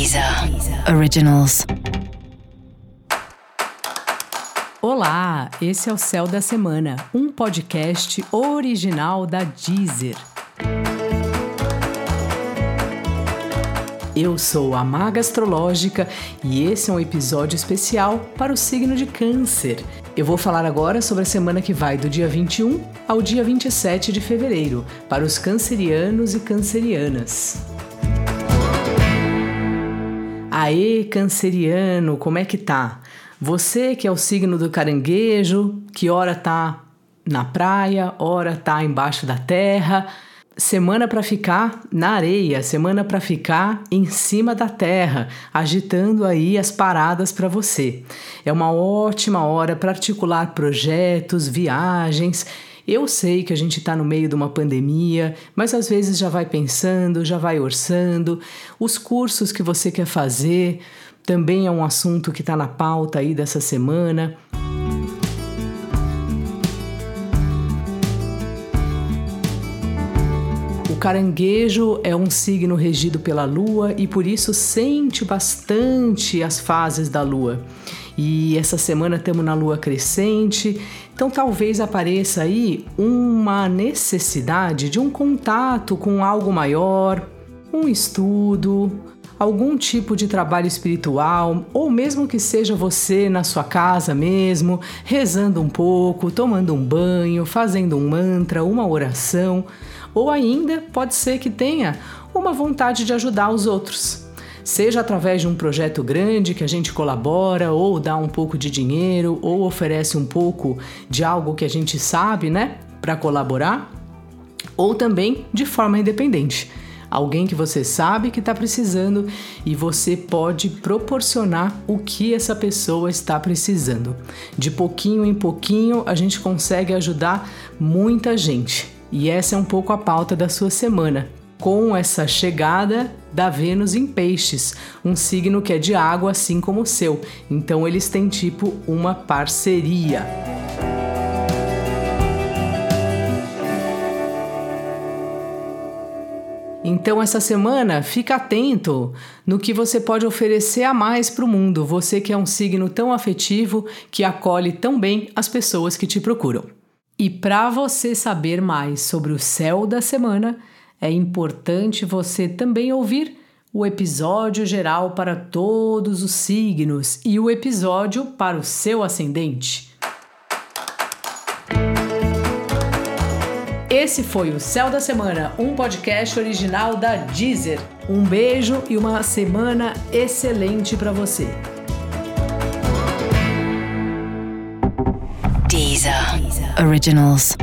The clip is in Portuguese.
Deezer Originals. Olá, esse é o Céu da Semana, um podcast original da Deezer. Eu sou a Maga Astrológica e esse é um episódio especial para o signo de Câncer. Eu vou falar agora sobre a semana que vai do dia 21 ao dia 27 de fevereiro, para os cancerianos e cancerianas. Aê, canceriano, como é que tá? Você que é o signo do caranguejo, que ora tá na praia, ora tá embaixo da terra, semana para ficar na areia, semana para ficar em cima da terra, agitando aí as paradas para você. É uma ótima hora para articular projetos, viagens eu sei que a gente está no meio de uma pandemia, mas às vezes já vai pensando, já vai orçando. Os cursos que você quer fazer também é um assunto que está na pauta aí dessa semana. O caranguejo é um signo regido pela lua e por isso sente bastante as fases da lua. E essa semana estamos na lua crescente, então talvez apareça aí uma necessidade de um contato com algo maior, um estudo, algum tipo de trabalho espiritual, ou mesmo que seja você na sua casa mesmo, rezando um pouco, tomando um banho, fazendo um mantra, uma oração, ou ainda pode ser que tenha uma vontade de ajudar os outros seja através de um projeto grande que a gente colabora, ou dá um pouco de dinheiro, ou oferece um pouco de algo que a gente sabe, né, para colaborar, ou também de forma independente. Alguém que você sabe que está precisando e você pode proporcionar o que essa pessoa está precisando. De pouquinho em pouquinho a gente consegue ajudar muita gente. E essa é um pouco a pauta da sua semana com essa chegada da Vênus em Peixes, um signo que é de água assim como o seu. Então eles têm tipo uma parceria. Então, essa semana, fica atento no que você pode oferecer a mais para o mundo, você que é um signo tão afetivo que acolhe tão bem as pessoas que te procuram. E para você saber mais sobre o céu da semana, é importante você também ouvir o episódio geral para todos os signos e o episódio para o seu ascendente. Esse foi o Céu da Semana, um podcast original da Deezer. Um beijo e uma semana excelente para você. Deezer. Originals.